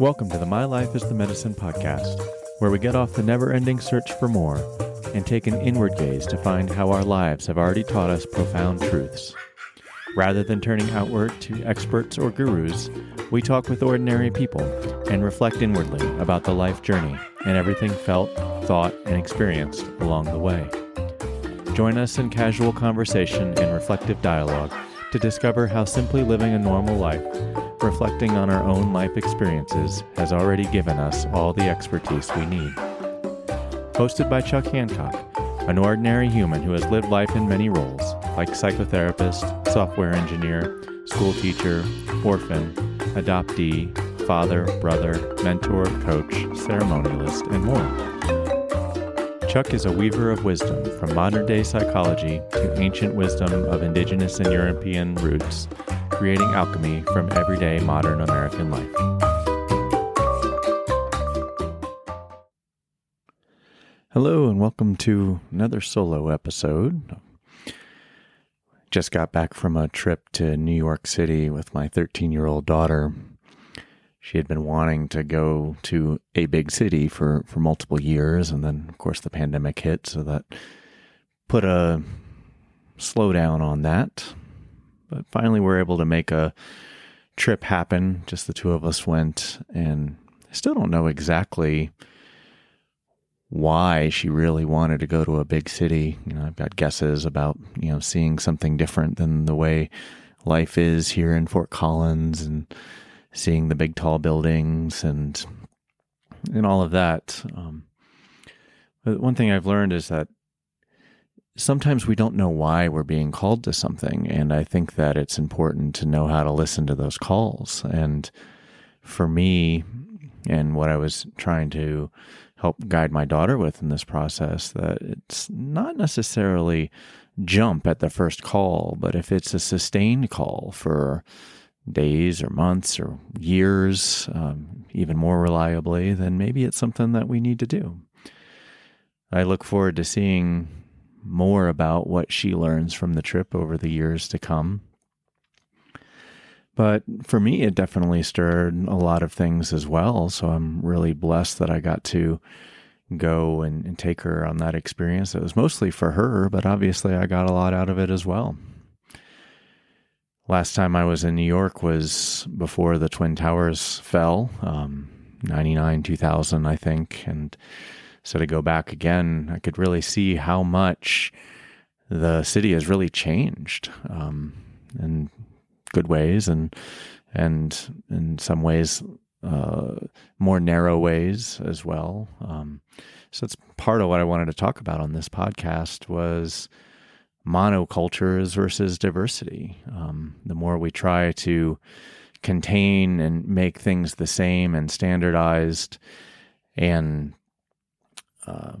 Welcome to the My Life is the Medicine podcast, where we get off the never ending search for more and take an inward gaze to find how our lives have already taught us profound truths. Rather than turning outward to experts or gurus, we talk with ordinary people and reflect inwardly about the life journey and everything felt, thought, and experienced along the way. Join us in casual conversation and reflective dialogue to discover how simply living a normal life reflecting on our own life experiences has already given us all the expertise we need. Hosted by Chuck Hancock, an ordinary human who has lived life in many roles, like psychotherapist, software engineer, school teacher, orphan, adoptee, father, brother, mentor, coach, ceremonialist, and more. Chuck is a weaver of wisdom from modern day psychology to ancient wisdom of indigenous and European roots creating alchemy from everyday modern American life. Hello, and welcome to another solo episode. Just got back from a trip to New York City with my 13 year old daughter. She had been wanting to go to a big city for, for multiple years, and then, of course, the pandemic hit, so that put a slowdown on that. But finally, we are able to make a trip happen. Just the two of us went, and I still don't know exactly why she really wanted to go to a big city. You know, I've got guesses about you know seeing something different than the way life is here in Fort Collins, and seeing the big tall buildings and and all of that. Um, but one thing I've learned is that sometimes we don't know why we're being called to something. And I think that it's important to know how to listen to those calls. And for me, and what I was trying to help guide my daughter with in this process, that it's not necessarily jump at the first call, but if it's a sustained call for days or months or years, um, even more reliably, then maybe it's something that we need to do. I look forward to seeing more about what she learns from the trip over the years to come. But for me, it definitely stirred a lot of things as well. So I'm really blessed that I got to go and, and take her on that experience. It was mostly for her, but obviously I got a lot out of it as well. Last time I was in New York was before the Twin Towers fell, um, 99, 2000, I think. And so to go back again, I could really see how much the city has really changed um, in good ways and and in some ways uh, more narrow ways as well. Um, so that's part of what I wanted to talk about on this podcast was monocultures versus diversity. Um, the more we try to contain and make things the same and standardized and uh,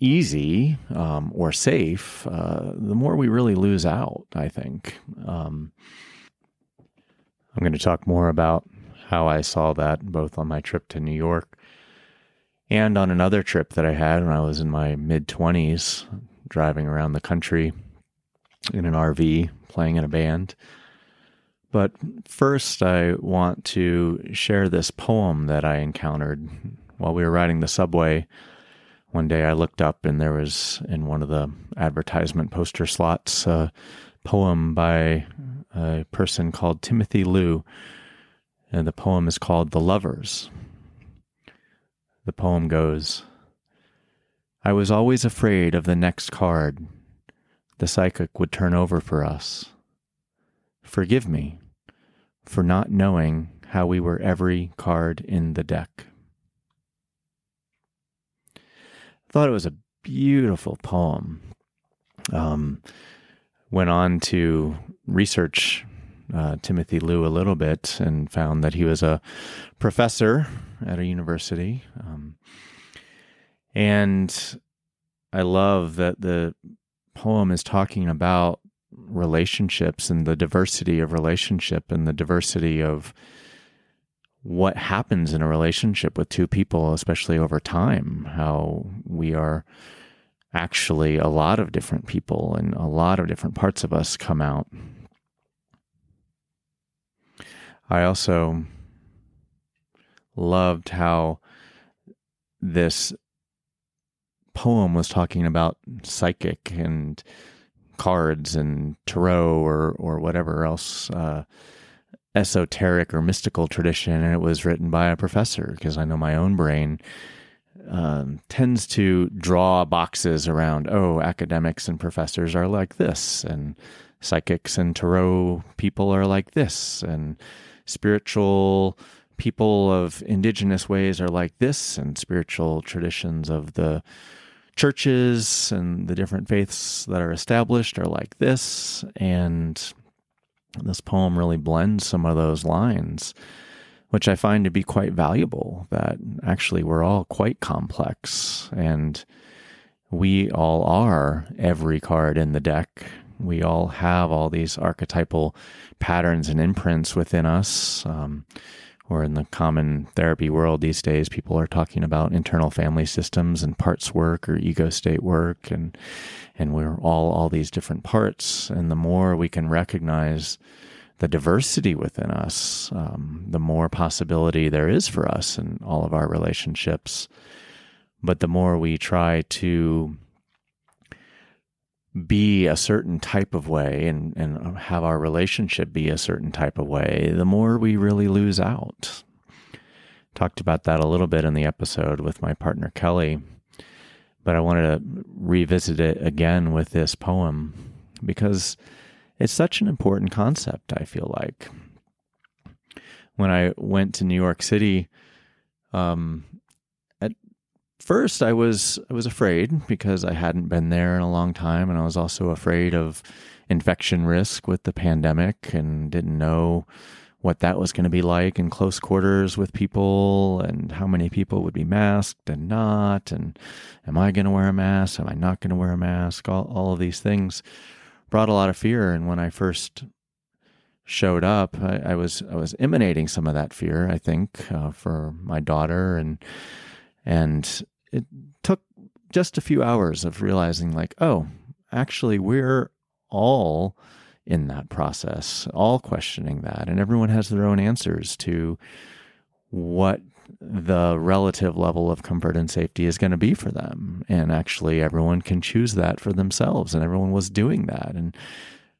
easy um, or safe, uh, the more we really lose out, I think. Um, I'm going to talk more about how I saw that both on my trip to New York and on another trip that I had when I was in my mid 20s, driving around the country in an RV, playing in a band. But first, I want to share this poem that I encountered while we were riding the subway one day I looked up and there was in one of the advertisement poster slots a poem by a person called Timothy Liu. And the poem is called The Lovers. The poem goes I was always afraid of the next card the psychic would turn over for us. Forgive me for not knowing how we were every card in the deck. thought it was a beautiful poem. Um, went on to research uh, Timothy Liu a little bit and found that he was a professor at a university. Um, and I love that the poem is talking about relationships and the diversity of relationship and the diversity of what happens in a relationship with two people, especially over time, how we are actually a lot of different people and a lot of different parts of us come out. I also loved how this poem was talking about psychic and cards and tarot or or whatever else uh, esoteric or mystical tradition, and it was written by a professor because I know my own brain um, tends to draw boxes around. Oh, academics and professors are like this, and psychics and tarot people are like this, and spiritual people of indigenous ways are like this, and spiritual traditions of the churches and the different faiths that are established are like this. And this poem really blends some of those lines, which I find to be quite valuable. That actually we're all quite complex and we all are every card in the deck. We all have all these archetypal patterns and imprints within us. Um, or in the common therapy world these days, people are talking about internal family systems and parts work or ego state work, and and we're all all these different parts. And the more we can recognize the diversity within us, um, the more possibility there is for us in all of our relationships. But the more we try to be a certain type of way and, and have our relationship be a certain type of way, the more we really lose out. Talked about that a little bit in the episode with my partner Kelly, but I wanted to revisit it again with this poem because it's such an important concept, I feel like. When I went to New York City, um, first I was I was afraid because I hadn't been there in a long time and I was also afraid of infection risk with the pandemic and didn't know what that was going to be like in close quarters with people and how many people would be masked and not and am I going to wear a mask? Am I not going to wear a mask? All all of these things brought a lot of fear and when I first showed up I, I was I was emanating some of that fear I think uh, for my daughter and and it took just a few hours of realizing, like, oh, actually, we're all in that process, all questioning that. And everyone has their own answers to what the relative level of comfort and safety is going to be for them. And actually, everyone can choose that for themselves. And everyone was doing that. And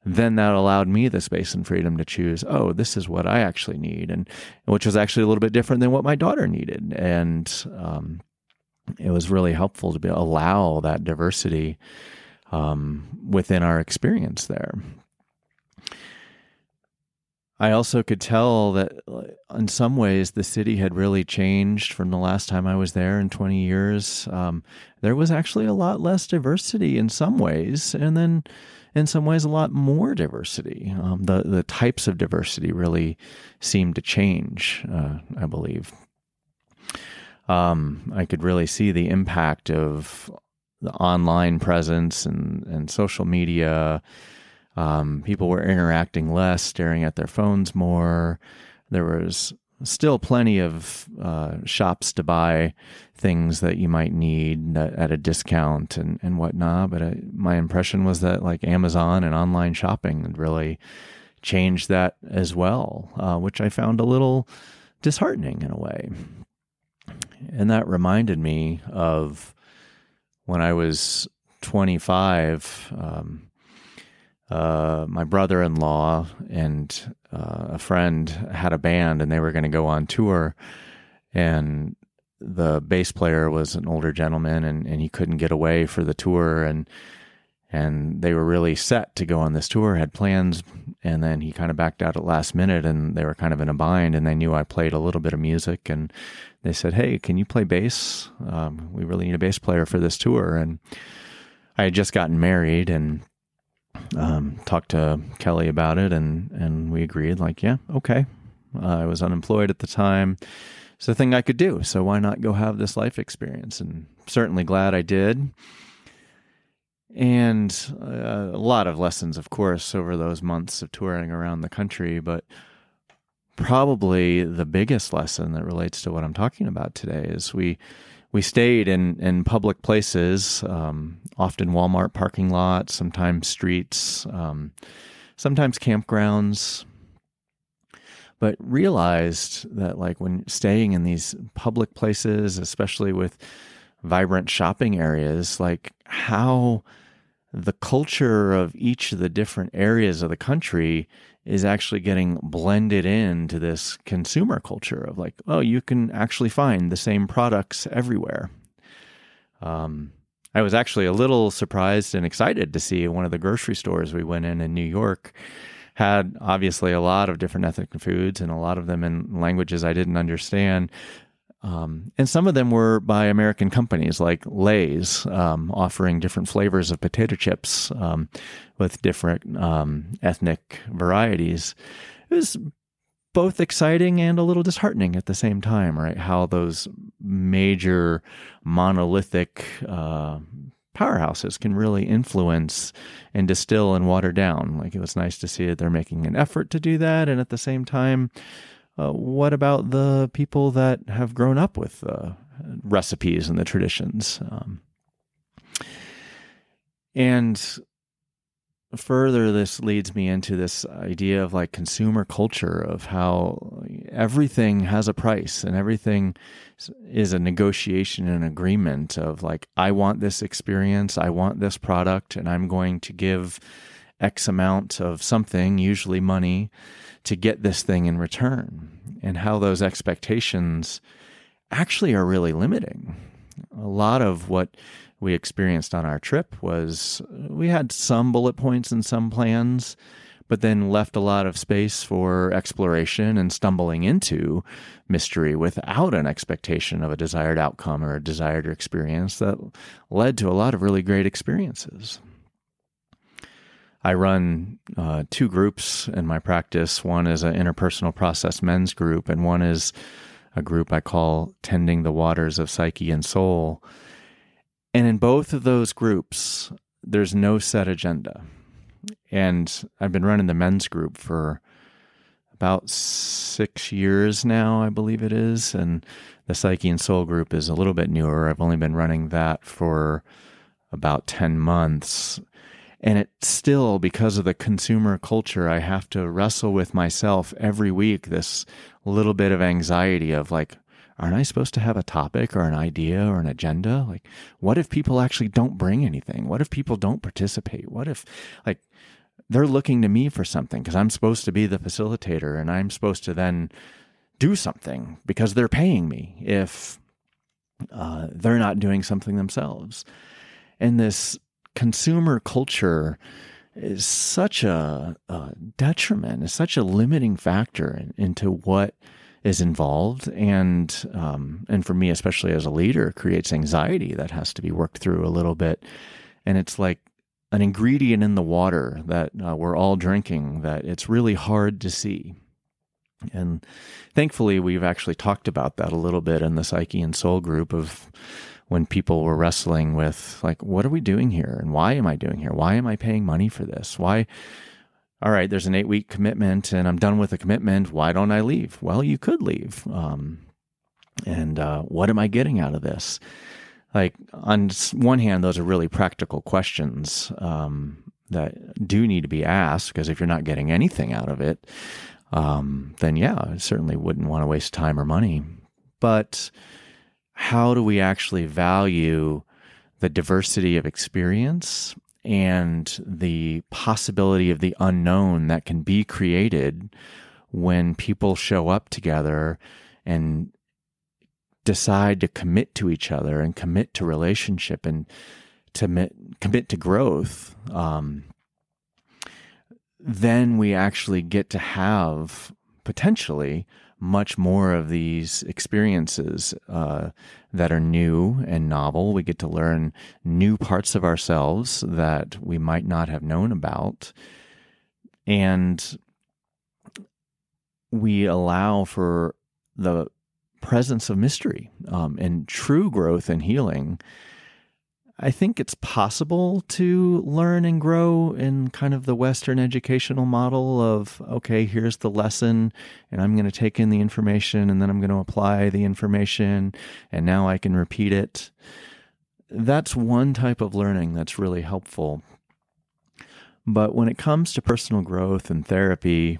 then that allowed me the space and freedom to choose, oh, this is what I actually need. And which was actually a little bit different than what my daughter needed. And, um, it was really helpful to be allow that diversity um, within our experience there. I also could tell that in some ways the city had really changed from the last time I was there in 20 years. Um, there was actually a lot less diversity in some ways, and then in some ways a lot more diversity. Um, the the types of diversity really seem to change, uh, I believe um, I could really see the impact of the online presence and, and social media. Um, people were interacting less, staring at their phones more. There was still plenty of uh, shops to buy things that you might need at a discount and, and whatnot. But I, my impression was that like Amazon and online shopping had really changed that as well, uh, which I found a little disheartening in a way. And that reminded me of when I was 25. Um, uh, my brother in law and uh, a friend had a band and they were going to go on tour. And the bass player was an older gentleman and, and he couldn't get away for the tour. And and they were really set to go on this tour, had plans, and then he kind of backed out at last minute, and they were kind of in a bind, and they knew I played a little bit of music, and they said, "Hey, can you play bass? Um, we really need a bass player for this tour." And I had just gotten married, and um, talked to Kelly about it, and and we agreed, like, yeah, okay. Uh, I was unemployed at the time. It's the thing I could do, so why not go have this life experience? And certainly glad I did and uh, a lot of lessons, of course, over those months of touring around the country. But probably the biggest lesson that relates to what I'm talking about today is we we stayed in in public places, um, often Walmart parking lots, sometimes streets, um, sometimes campgrounds. but realized that like when staying in these public places, especially with vibrant shopping areas, like how the culture of each of the different areas of the country is actually getting blended into this consumer culture of like, oh, you can actually find the same products everywhere. Um, I was actually a little surprised and excited to see one of the grocery stores we went in in New York had obviously a lot of different ethnic foods and a lot of them in languages I didn't understand. Um, and some of them were by American companies like Lay's, um, offering different flavors of potato chips um, with different um, ethnic varieties. It was both exciting and a little disheartening at the same time, right? How those major monolithic uh, powerhouses can really influence and distill and water down. Like it was nice to see that they're making an effort to do that. And at the same time, uh, what about the people that have grown up with the recipes and the traditions? Um, and further, this leads me into this idea of like consumer culture of how everything has a price and everything is a negotiation and agreement of like, I want this experience, I want this product, and I'm going to give X amount of something, usually money, to get this thing in return. And how those expectations actually are really limiting. A lot of what we experienced on our trip was uh, we had some bullet points and some plans, but then left a lot of space for exploration and stumbling into mystery without an expectation of a desired outcome or a desired experience that led to a lot of really great experiences. I run uh, two groups in my practice. One is an interpersonal process men's group, and one is a group I call Tending the Waters of Psyche and Soul and in both of those groups, there's no set agenda. And I've been running the men's group for about six years now, I believe it is. And the Psyche and Soul group is a little bit newer. I've only been running that for about 10 months. And it still, because of the consumer culture, I have to wrestle with myself every week this little bit of anxiety of like, aren't I supposed to have a topic or an idea or an agenda? Like, what if people actually don't bring anything? What if people don't participate? What if, like, they're looking to me for something because I'm supposed to be the facilitator and I'm supposed to then do something because they're paying me if uh, they're not doing something themselves. And this consumer culture is such a, a detriment, is such a limiting factor in, into what is involved. And um, and for me especially as a leader creates anxiety that has to be worked through a little bit. And it's like an ingredient in the water that uh, we're all drinking that it's really hard to see. And thankfully we've actually talked about that a little bit in the psyche and soul group of when people were wrestling with like what are we doing here and why am i doing here why am i paying money for this why all right, there's an eight week commitment and I'm done with the commitment. Why don't I leave? Well, you could leave. Um, and uh, what am I getting out of this? Like, on one hand, those are really practical questions um, that do need to be asked because if you're not getting anything out of it, um, then yeah, I certainly wouldn't want to waste time or money. But how do we actually value the diversity of experience and the possibility of the unknown that can be created when people show up together and decide to commit to each other and commit to relationship and to commit commit to growth, um, then we actually get to have potentially much more of these experiences uh, that are new and novel. We get to learn new parts of ourselves that we might not have known about. And we allow for the presence of mystery um, and true growth and healing I think it's possible to learn and grow in kind of the Western educational model of, okay, here's the lesson, and I'm going to take in the information, and then I'm going to apply the information, and now I can repeat it. That's one type of learning that's really helpful. But when it comes to personal growth and therapy,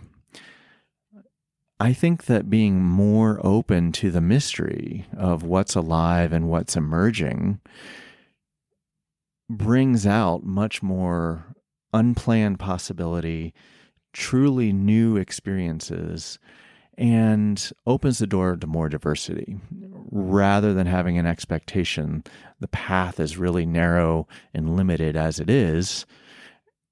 I think that being more open to the mystery of what's alive and what's emerging brings out much more unplanned possibility, truly new experiences, and opens the door to more diversity. Rather than having an expectation the path is really narrow and limited as it is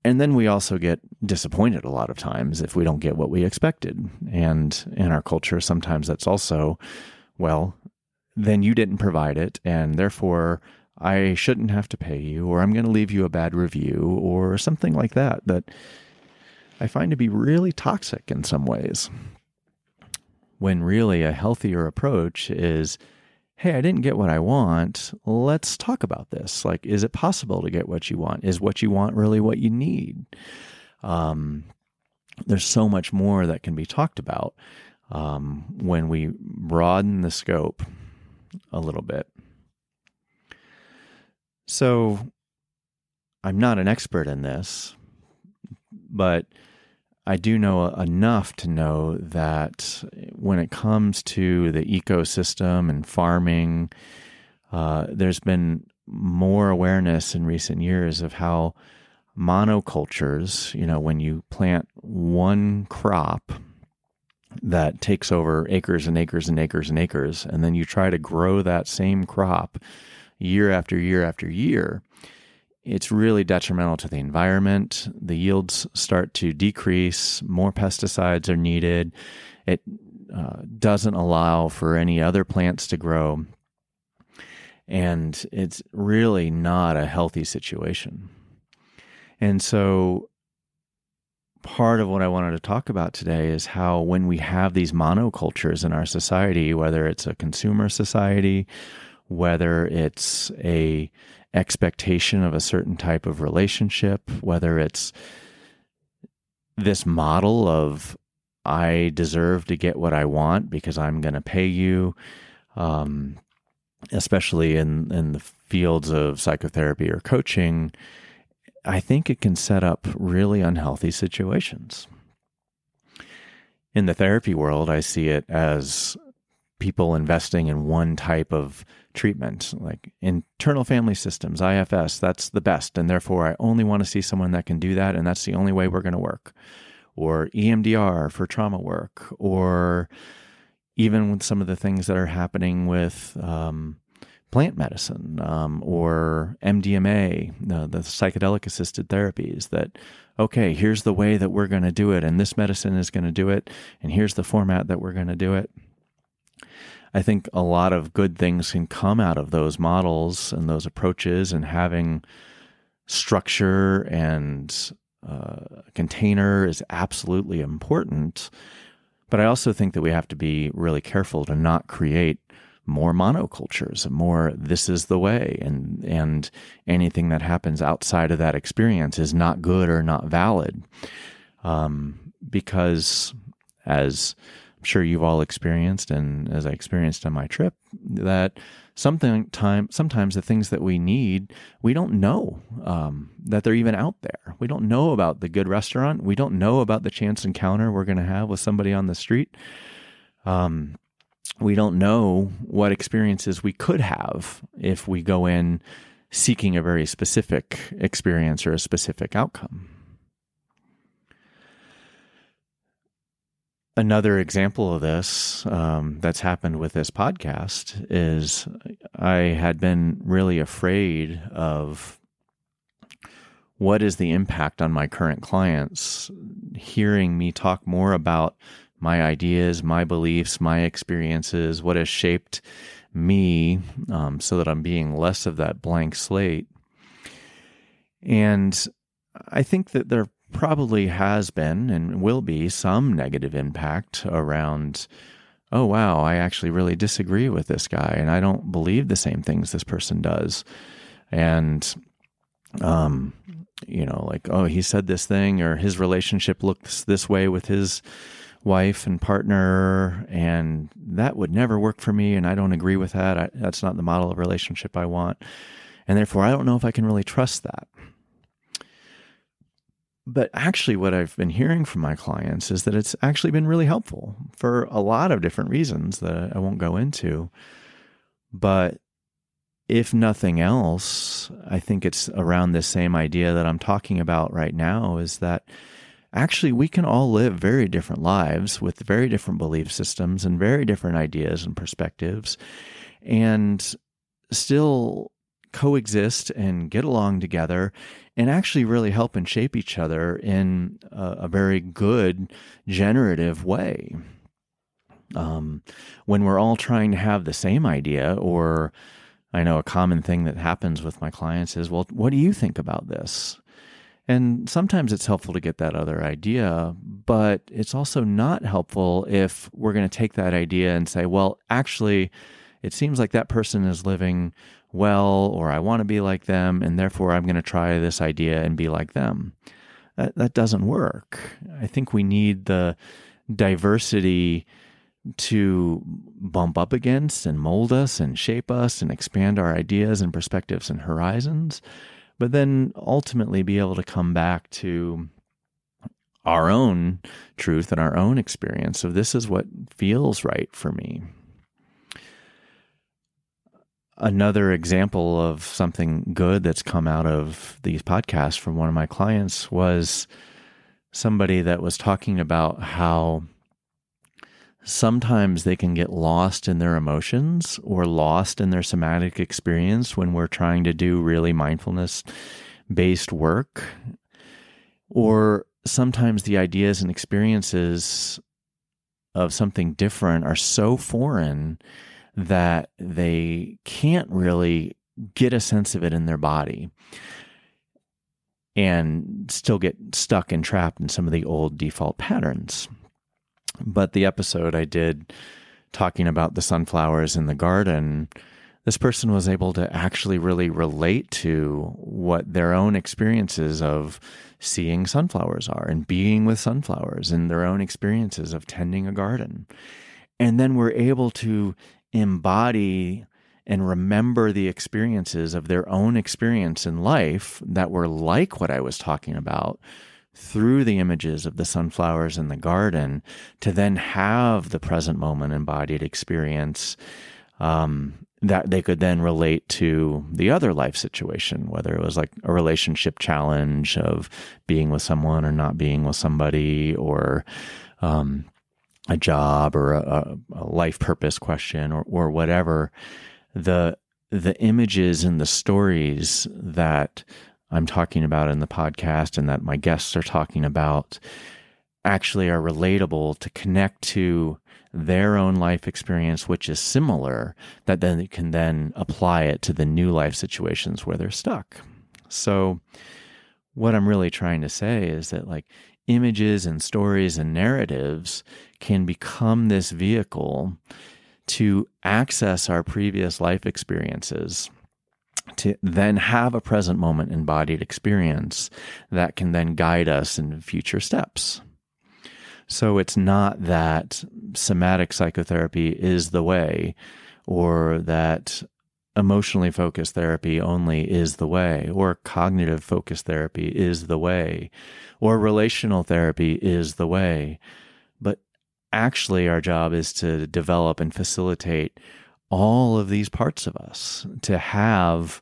and then we also get disappointed a lot of times if we don't get what we expected. And in our culture sometimes that's also well then you didn't provide it and therefore I shouldn't have to pay you or I'm going to leave you a bad review or something like that that I find to be really toxic in some ways when really a healthier approach is hey, I didn't get what I want. Let's talk about this. Like, is it possible to get what you want? Is what you want really what you need? Um, there's so much more that can be talked about um, when we broaden the scope a little bit. So, I'm not an expert in this, but I do know enough to know that when it comes to the ecosystem and farming, uh, there's been more awareness in recent years of how monocultures, you know, when you plant one crop that takes over acres and acres and acres and acres, and then you try to grow that same crop year after year after year, it's really detrimental to the environment. The yields start to decrease, more pesticides are needed. It uh, doesn't allow for any other plants to grow. And it's really not a healthy situation. And so, part of what I wanted to talk about today is how, when we have these monocultures in our society, whether it's a consumer society, whether it's a expectation of a certain type of relationship, whether it's this model of I deserve to get what I want because I'm going to pay you, um, especially in, in the fields of psychotherapy or coaching, I think it can set up really unhealthy situations. In the therapy world, I see it as people investing in one type of treatment, like internal family systems, IFS, that's the best. And therefore, I only want to see someone that can do that. And that's the only way we're going to work. Or EMDR for trauma work, or even with some of the things that are happening with um, plant medicine um, or MDMA, uh, the psychedelic assisted therapies, that, okay, here's the way that we're going to do it, and this medicine is going to do it, and here's the format that we're going to do it. I think a lot of good things can come out of those models and those approaches and having structure and uh, container is absolutely important. But I also think that we have to be really careful to not create more monocultures, more this is the way, and and anything that happens outside of that experience is not good or not valid, um, because as sure you've all experienced, and as I experienced on my trip, that something time sometimes the things that we need we don't know um, that they're even out there. We don't know about the good restaurant. We don't know about the chance encounter we're going to have with somebody on the street. Um, we don't know what experiences we could have if we go in seeking a very specific experience or a specific outcome. Another example of this um, that's happened with this podcast is I had been really afraid of what is the impact on my current clients hearing me talk more about my ideas, my beliefs, my experiences, what has shaped me um, so that I'm being less of that blank slate. And I think that there probably has been and will be some negative impact around oh wow i actually really disagree with this guy and i don't believe the same things this person does. And um you know like oh he said this thing or his relationship looks this way with his wife and partner and that would never work for me and i don't agree with that. I, that's not the model of relationship i want. And therefore i don't know if i can really trust that but actually, what I've been hearing from my clients is that it's actually been really helpful for a lot of different reasons that I won't go into. But if nothing else, I think it's around this same idea that I'm talking about right now is that actually we can all live very different lives with very different belief systems and very different ideas and perspectives and still coexist and get along together and actually really help and shape each other in a, a very good generative way. Um, when we're all trying to have the same idea, or I know a common thing that happens with my clients is, well, what do you think about this? And sometimes it's helpful to get that other idea, but it's also not helpful if we're going to take that idea and say, well, actually, it seems like that person is living well, or I want to be like them, and therefore I'm going to try this idea and be like them. That, that doesn't work. I think we need the diversity to bump up against and mold us and shape us and expand our ideas and perspectives and horizons, but then ultimately be able to come back to our own truth and our own experience of this is what feels right for me another example of something good that's come out of these podcasts from one of my clients was somebody that was talking about how sometimes they can get lost in their emotions or lost in their somatic experience when we're trying to do really mindfulness based work. Or sometimes the ideas and experiences of something different are so foreign that they can't really get a sense of it in their body and still get stuck and trapped in some of the old default patterns. But the episode I did talking about the sunflowers in the garden, this person was able to actually really relate to what their own experiences of seeing sunflowers are and being with sunflowers and their own experiences of tending a garden. And then we're able to embody and remember the experiences of their own experience in life that were like what I was talking about through the images of the sunflowers in the garden to then have the present moment embodied experience um, that they could then relate to the other life situation, whether it was like a relationship challenge of being with someone or not being with somebody, or um, a job or a, a life purpose question or, or whatever, the the images and the stories that I'm talking about in the podcast and that my guests are talking about actually are relatable to connect to their own life experience, which is similar, that then they can then apply it to the new life situations where they're stuck. So, what I'm really trying to say is that, like, images and stories and narratives can become this vehicle to access our previous life experiences to then have a present moment embodied experience that can then guide us in future steps. So it's not that somatic psychotherapy is the way or that emotionally focused therapy only is the way, or cognitive focused therapy is the way, or relational therapy is the way. Actually, our job is to develop and facilitate all of these parts of us to have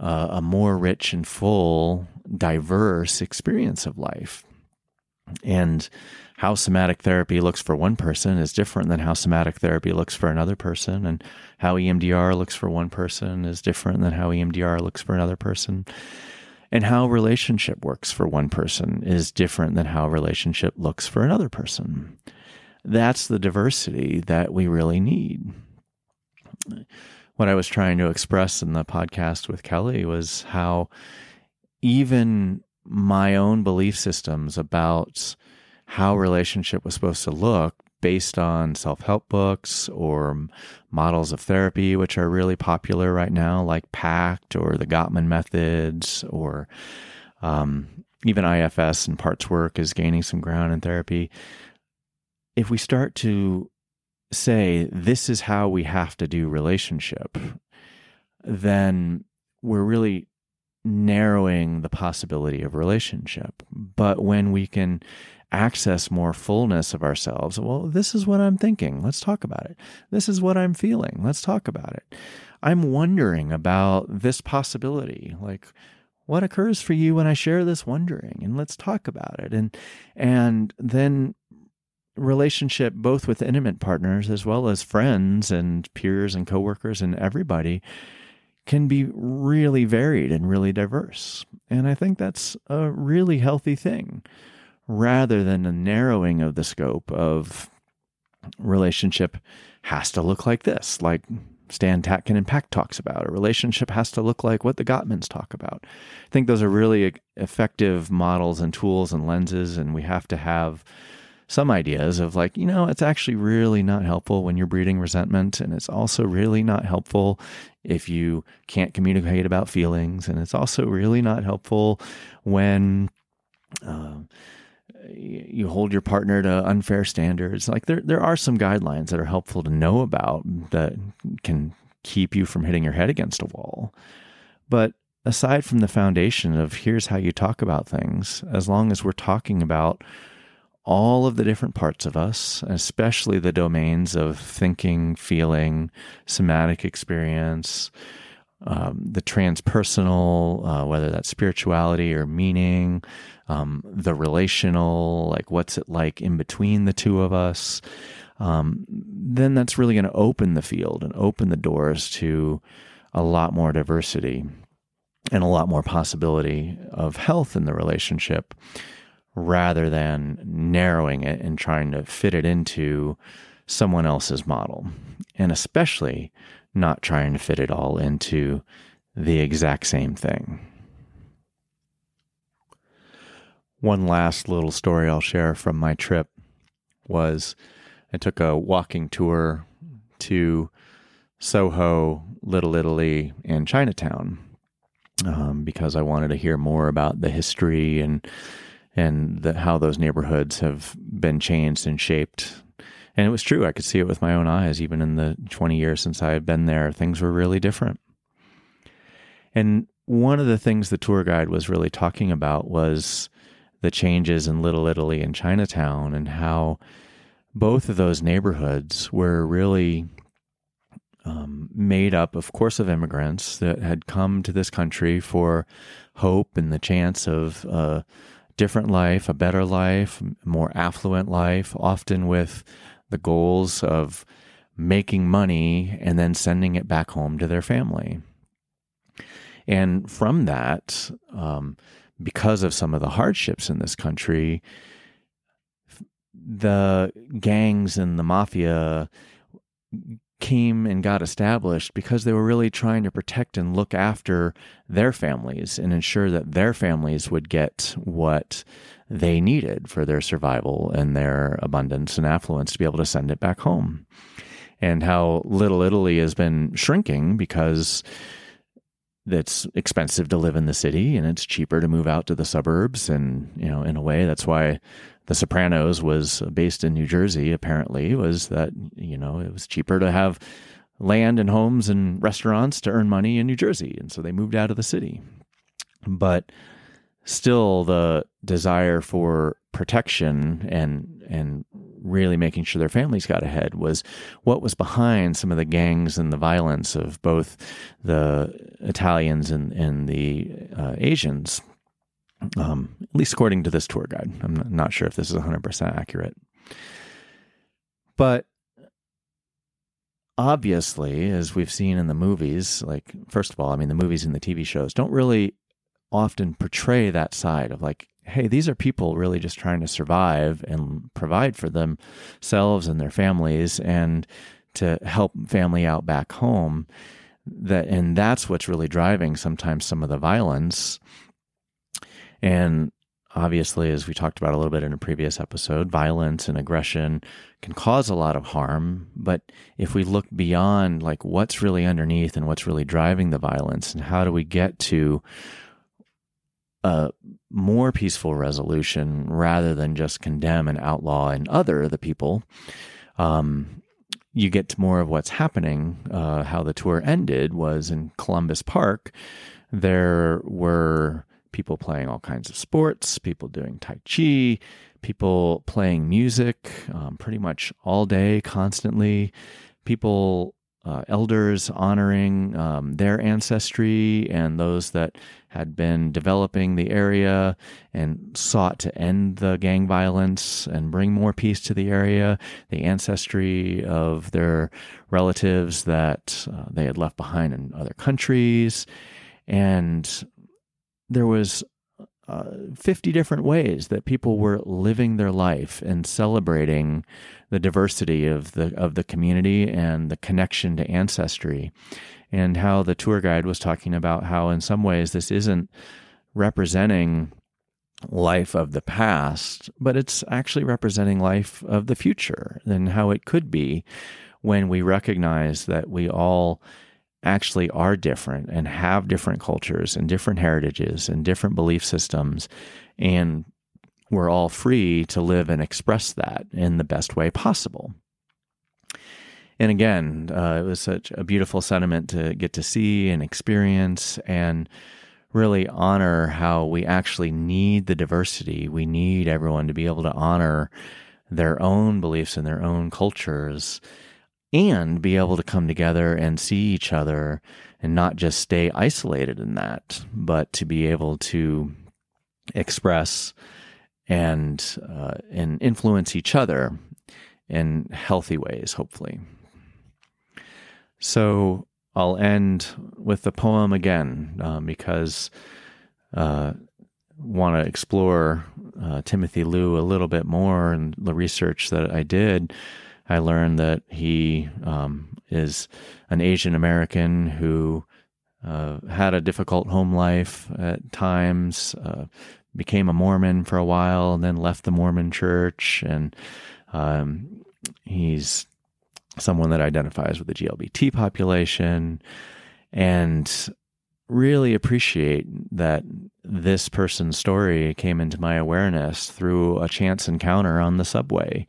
uh, a more rich and full, diverse experience of life. And how somatic therapy looks for one person is different than how somatic therapy looks for another person. And how EMDR looks for one person is different than how EMDR looks for another person. And how relationship works for one person is different than how relationship looks for another person. That's the diversity that we really need. What I was trying to express in the podcast with Kelly was how even my own belief systems about how relationship was supposed to look based on self-help books or models of therapy which are really popular right now like PACT or the Gottman methods or um, even IFS and parts work is gaining some ground in therapy if we start to say this is how we have to do relationship then we're really narrowing the possibility of relationship. But when we can access more fullness of ourselves, well, this is what I'm thinking. Let's talk about it. This is what I'm feeling. Let's talk about it. I'm wondering about this possibility. Like, what occurs for you when I share this wondering? And let's talk about it. And and then relationship both with intimate partners as well as friends and peers and coworkers and everybody can be really varied and really diverse. And I think that's a really healthy thing rather than a narrowing of the scope of relationship has to look like this, like Stan Tatkin and PACT talks about. A relationship has to look like what the Gottmans talk about. I think those are really effective models and tools and lenses, and we have to have some ideas of like, you know, it's actually really not helpful when you're breeding resentment. And it's also really not helpful if you can't communicate about feelings. And it's also really not helpful when, uh, you hold your partner to unfair standards. Like there, there are some guidelines that are helpful to know about that can keep you from hitting your head against a wall. But aside from the foundation of here's how you talk about things, as long as we're talking about all of the different parts of us, especially the domains of thinking, feeling, somatic experience, um, the transpersonal, uh, whether that's spirituality or meaning, um, the relational, like what's it like in between the two of us, um, then that's really going to open the field and open the doors to a lot more diversity and a lot more possibility of health in the relationship rather than narrowing it and trying to fit it into someone else's model. And especially not trying to fit it all into the exact same thing. One last little story I'll share from my trip was I took a walking tour to Soho, Little Italy, and Chinatown um, because I wanted to hear more about the history and and the, how those neighborhoods have been changed and shaped. And it was true. I could see it with my own eyes. Even in the 20 years since I had been there, things were really different. And one of the things the tour guide was really talking about was the changes in Little Italy and Chinatown and how both of those neighborhoods were really um, made up, of course, of immigrants that had come to this country for hope and the chance of uh, different life, a better life, more affluent life, often with the goals of making money and then sending it back home to their family. And from that, um, because of some of the hardships in this country, the gangs and the mafia came and got established because they were really trying to protect and look after their families and ensure that their families would get what they needed for their survival and their abundance and affluence to be able to send it back home. And how Little Italy has been shrinking because it's expensive to live in the city and it's cheaper to move out to the suburbs and you know in a way that's why the Sopranos was based in New Jersey, apparently, was that, you know, it was cheaper to have land and homes and restaurants to earn money in New Jersey. And so they moved out of the city. But still, the desire for protection and, and really making sure their families got ahead was what was behind some of the gangs and the violence of both the Italians and, and the uh, Asians um, at least according to this tour guide. I'm not sure if this is 100% accurate. But obviously, as we've seen in the movies, like, first of all, I mean, the movies and the TV shows don't really often portray that side of like, hey, these are people really just trying to survive and provide for themselves and their families and to help family out back home that and that's what's really driving sometimes some of the violence and obviously, as we talked about a little bit in a previous episode, violence and aggression can cause a lot of harm. But if we look beyond, like what's really underneath and what's really driving the violence, and how do we get to a more peaceful resolution rather than just condemn and outlaw and other the people, um, you get to more of what's happening. Uh, how the tour ended was in Columbus Park there were people playing all kinds of sports, people doing Tai Chi, people playing music um, pretty much all day, constantly, people, uh, elders honoring um, their ancestry and those that had been developing the area and sought to end the gang violence and bring more peace to the area, the ancestry of their relatives that uh, they had left behind in other countries. And there was uh, 50 different ways that people were living their life and celebrating the diversity of the of the community and the connection to ancestry and how the tour guide was talking about how in some ways this isn't representing life of the past but it's actually representing life of the future and how it could be when we recognize that we all actually are different and have different cultures and different heritages and different belief systems. And we're all free to live and express that in the best way possible. And again, uh, it was such a beautiful sentiment to get to see and experience and really honor how we actually need the diversity. We need everyone to be able to honor their own beliefs and their own cultures and be able to come together and see each other and not just stay isolated in that, but to be able to express and uh, and influence each other in healthy ways, hopefully. So I'll end with the poem again um, because uh, want to explore uh, Timothy Liu a little bit more and the research that I did. I learned that he um, is an Asian American who uh, had a difficult home life at times, uh, became a Mormon for a while, and then left the Mormon church. And um, he's someone that identifies with the GLBT population and really appreciate that this person's story came into my awareness through a chance encounter on the subway.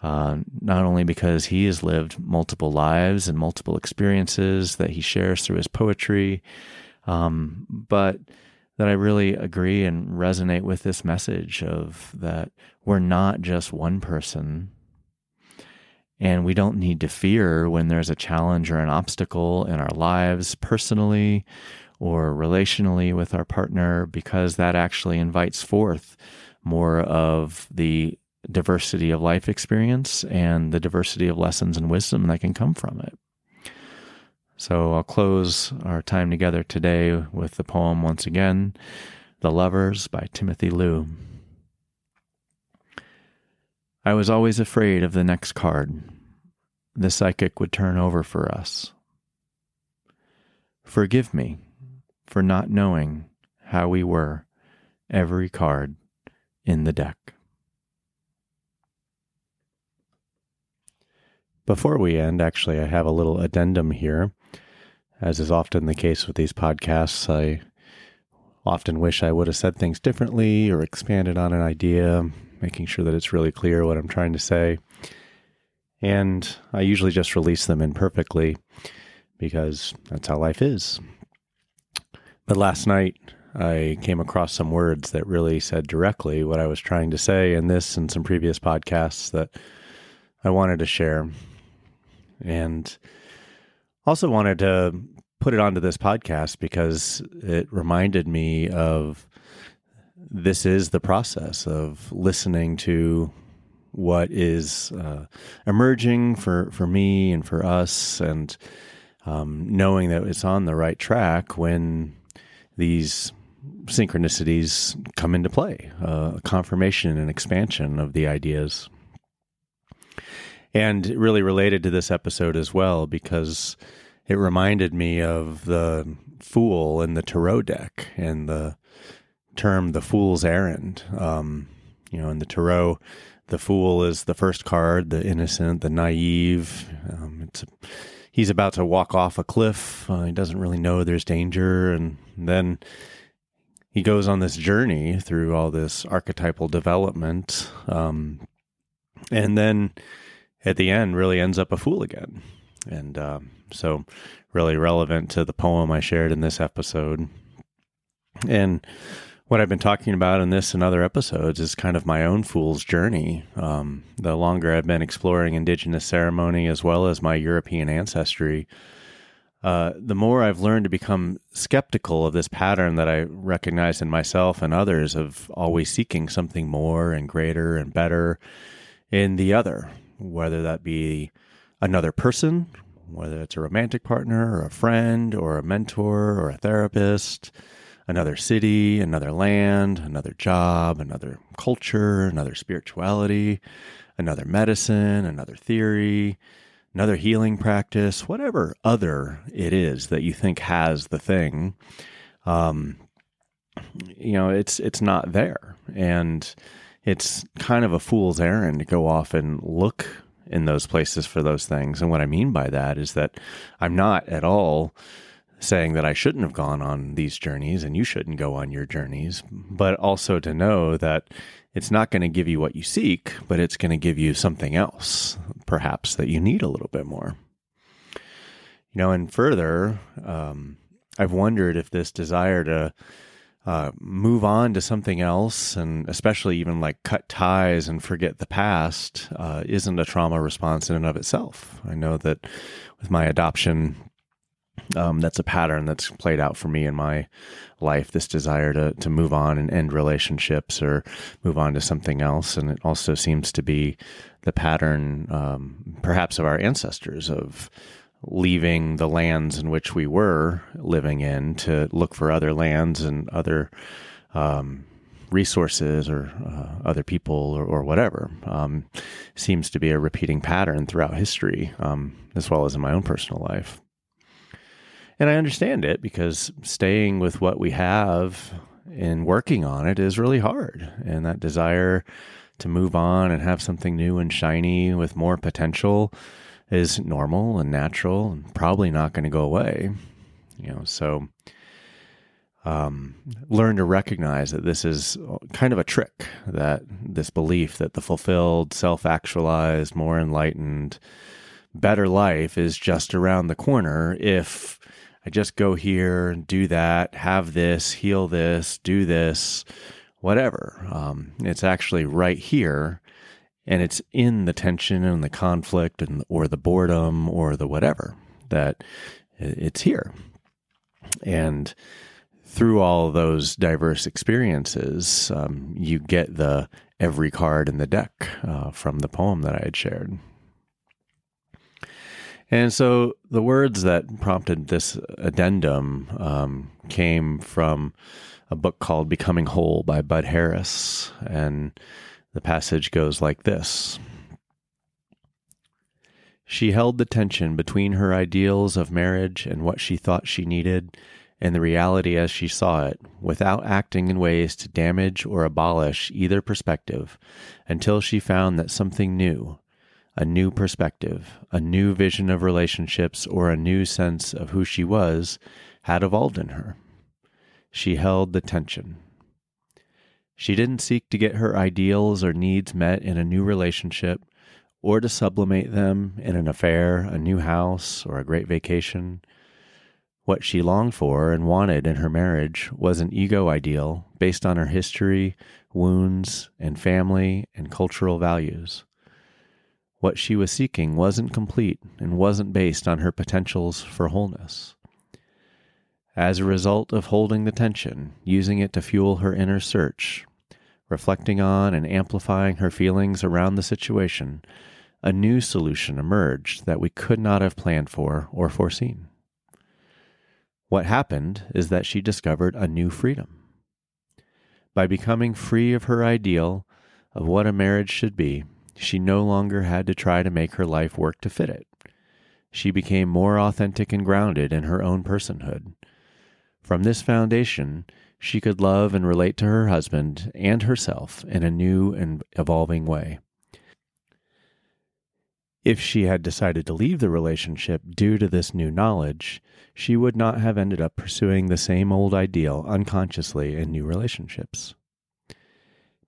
Uh, not only because he has lived multiple lives and multiple experiences that he shares through his poetry, um, but that I really agree and resonate with this message of that we're not just one person. And we don't need to fear when there's a challenge or an obstacle in our lives personally or relationally with our partner, because that actually invites forth more of the diversity of life experience and the diversity of lessons and wisdom that can come from it. So I'll close our time together today with the poem once again The Lovers by Timothy Liu. I was always afraid of the next card. The psychic would turn over for us. Forgive me for not knowing how we were every card in the deck. Before we end, actually, I have a little addendum here. As is often the case with these podcasts, I often wish I would have said things differently or expanded on an idea, making sure that it's really clear what I'm trying to say. And I usually just release them imperfectly because that's how life is. But last night, I came across some words that really said directly what I was trying to say in this and some previous podcasts that I wanted to share and also wanted to put it onto this podcast because it reminded me of this is the process of listening to what is uh, emerging for, for me and for us, and um, knowing that it's on the right track when these synchronicities come into play, uh, confirmation and expansion of the ideas and really related to this episode as well because it reminded me of the fool in the tarot deck and the term the fool's errand. Um, you know in the tarot the fool is the first card the innocent the naive. Um, it's he's about to walk off a cliff. Uh, he doesn't really know there's danger. And then he goes on this journey through all this archetypal development. Um, and then at the end really ends up a fool again. And um, so, really relevant to the poem I shared in this episode. And what I've been talking about in this and other episodes is kind of my own fool's journey. Um, the longer I've been exploring indigenous ceremony as well as my European ancestry, uh, the more I've learned to become skeptical of this pattern that I recognize in myself and others of always seeking something more and greater and better in the other, whether that be another person, whether it's a romantic partner or a friend or a mentor or a therapist, another city, another land, another job, another culture, another spirituality, another medicine, another theory, another healing practice, whatever other it is that you think has the thing. Um, you know, it's it's not there, and it's kind of a fool's errand to go off and look in those places for those things. And what I mean by that is that I'm not at all saying that I shouldn't have gone on these journeys and you shouldn't go on your journeys, but also to know that it's not going to give you what you seek, but it's going to give you something else, perhaps that you need a little bit more. You know, and further, um, I've wondered if this desire to uh, move on to something else, and especially even like cut ties and forget the past, uh, isn't a trauma response in and of itself. I know that with my adoption, um, that's a pattern that's played out for me in my life. This desire to to move on and end relationships or move on to something else, and it also seems to be the pattern, um, perhaps, of our ancestors of leaving the lands in which we were living in to look for other lands and other um, resources or uh, other people or, or whatever um, seems to be a repeating pattern throughout history, um, as well as in my own personal life. And I understand it because staying with what we have and working on it is really hard. And that desire to move on and have something new and shiny with more potential is normal and natural and probably not going to go away. You know, so um, learn to recognize that this is kind of a trick that this belief that the fulfilled, self actualized, more enlightened, better life is just around the corner if I just go here, and do that, have this, heal this, do this, whatever. Um, it's actually right here and it's in the tension and the conflict and or the boredom or the whatever that it's here. And through all those diverse experiences um, you get the every card in the deck uh, from the poem that i had shared. And so the words that prompted this addendum um, came from a book called becoming whole by bud harris. And the passage goes like this She held the tension between her ideals of marriage and what she thought she needed, and the reality as she saw it, without acting in ways to damage or abolish either perspective, until she found that something new, a new perspective, a new vision of relationships, or a new sense of who she was, had evolved in her. She held the tension. She didn't seek to get her ideals or needs met in a new relationship or to sublimate them in an affair, a new house, or a great vacation. What she longed for and wanted in her marriage was an ego ideal based on her history, wounds, and family and cultural values. What she was seeking wasn't complete and wasn't based on her potentials for wholeness. As a result of holding the tension, using it to fuel her inner search, reflecting on and amplifying her feelings around the situation, a new solution emerged that we could not have planned for or foreseen. What happened is that she discovered a new freedom. By becoming free of her ideal of what a marriage should be, she no longer had to try to make her life work to fit it. She became more authentic and grounded in her own personhood. From this foundation, she could love and relate to her husband and herself in a new and evolving way. If she had decided to leave the relationship due to this new knowledge, she would not have ended up pursuing the same old ideal unconsciously in new relationships.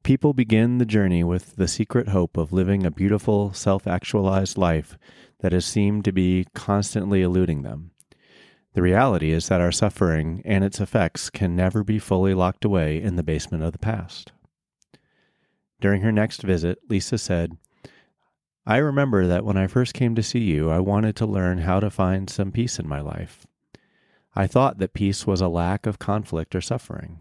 People begin the journey with the secret hope of living a beautiful, self actualized life that has seemed to be constantly eluding them. The reality is that our suffering and its effects can never be fully locked away in the basement of the past. During her next visit, Lisa said, I remember that when I first came to see you, I wanted to learn how to find some peace in my life. I thought that peace was a lack of conflict or suffering.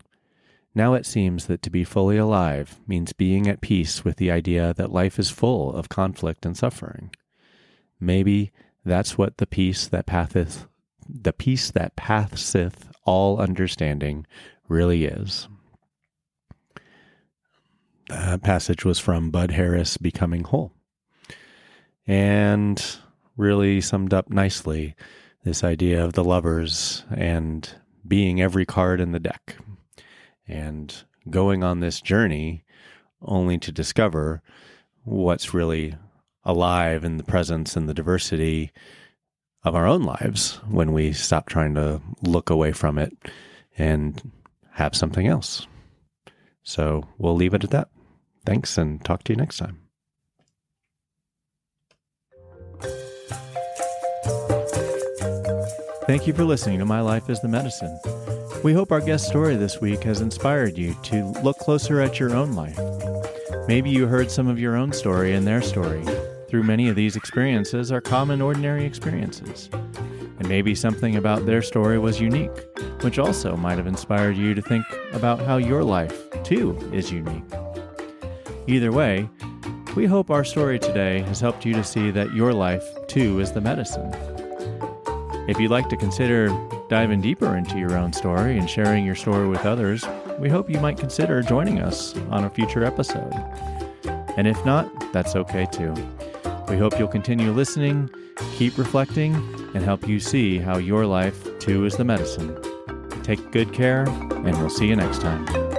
Now it seems that to be fully alive means being at peace with the idea that life is full of conflict and suffering. Maybe that's what the peace that patheth the peace that passeth all understanding really is. That passage was from Bud Harris Becoming Whole. And really summed up nicely this idea of the lovers and being every card in the deck and going on this journey only to discover what's really alive in the presence and the diversity of our own lives when we stop trying to look away from it and have something else. So we'll leave it at that. Thanks and talk to you next time. Thank you for listening to My Life is the Medicine. We hope our guest story this week has inspired you to look closer at your own life. Maybe you heard some of your own story in their story through many of these experiences are common, ordinary experiences. And maybe something about their story was unique, which also might have inspired you to think about how your life, too, is unique. Either way, we hope our story today has helped you to see that your life, too, is the medicine. If you'd like to consider diving deeper into your own story and sharing your story with others, we hope you might consider joining us on a future episode. And if not, that's okay too. We hope you'll continue listening, keep reflecting, and help you see how your life, too, is the medicine. Take good care, and we'll see you next time.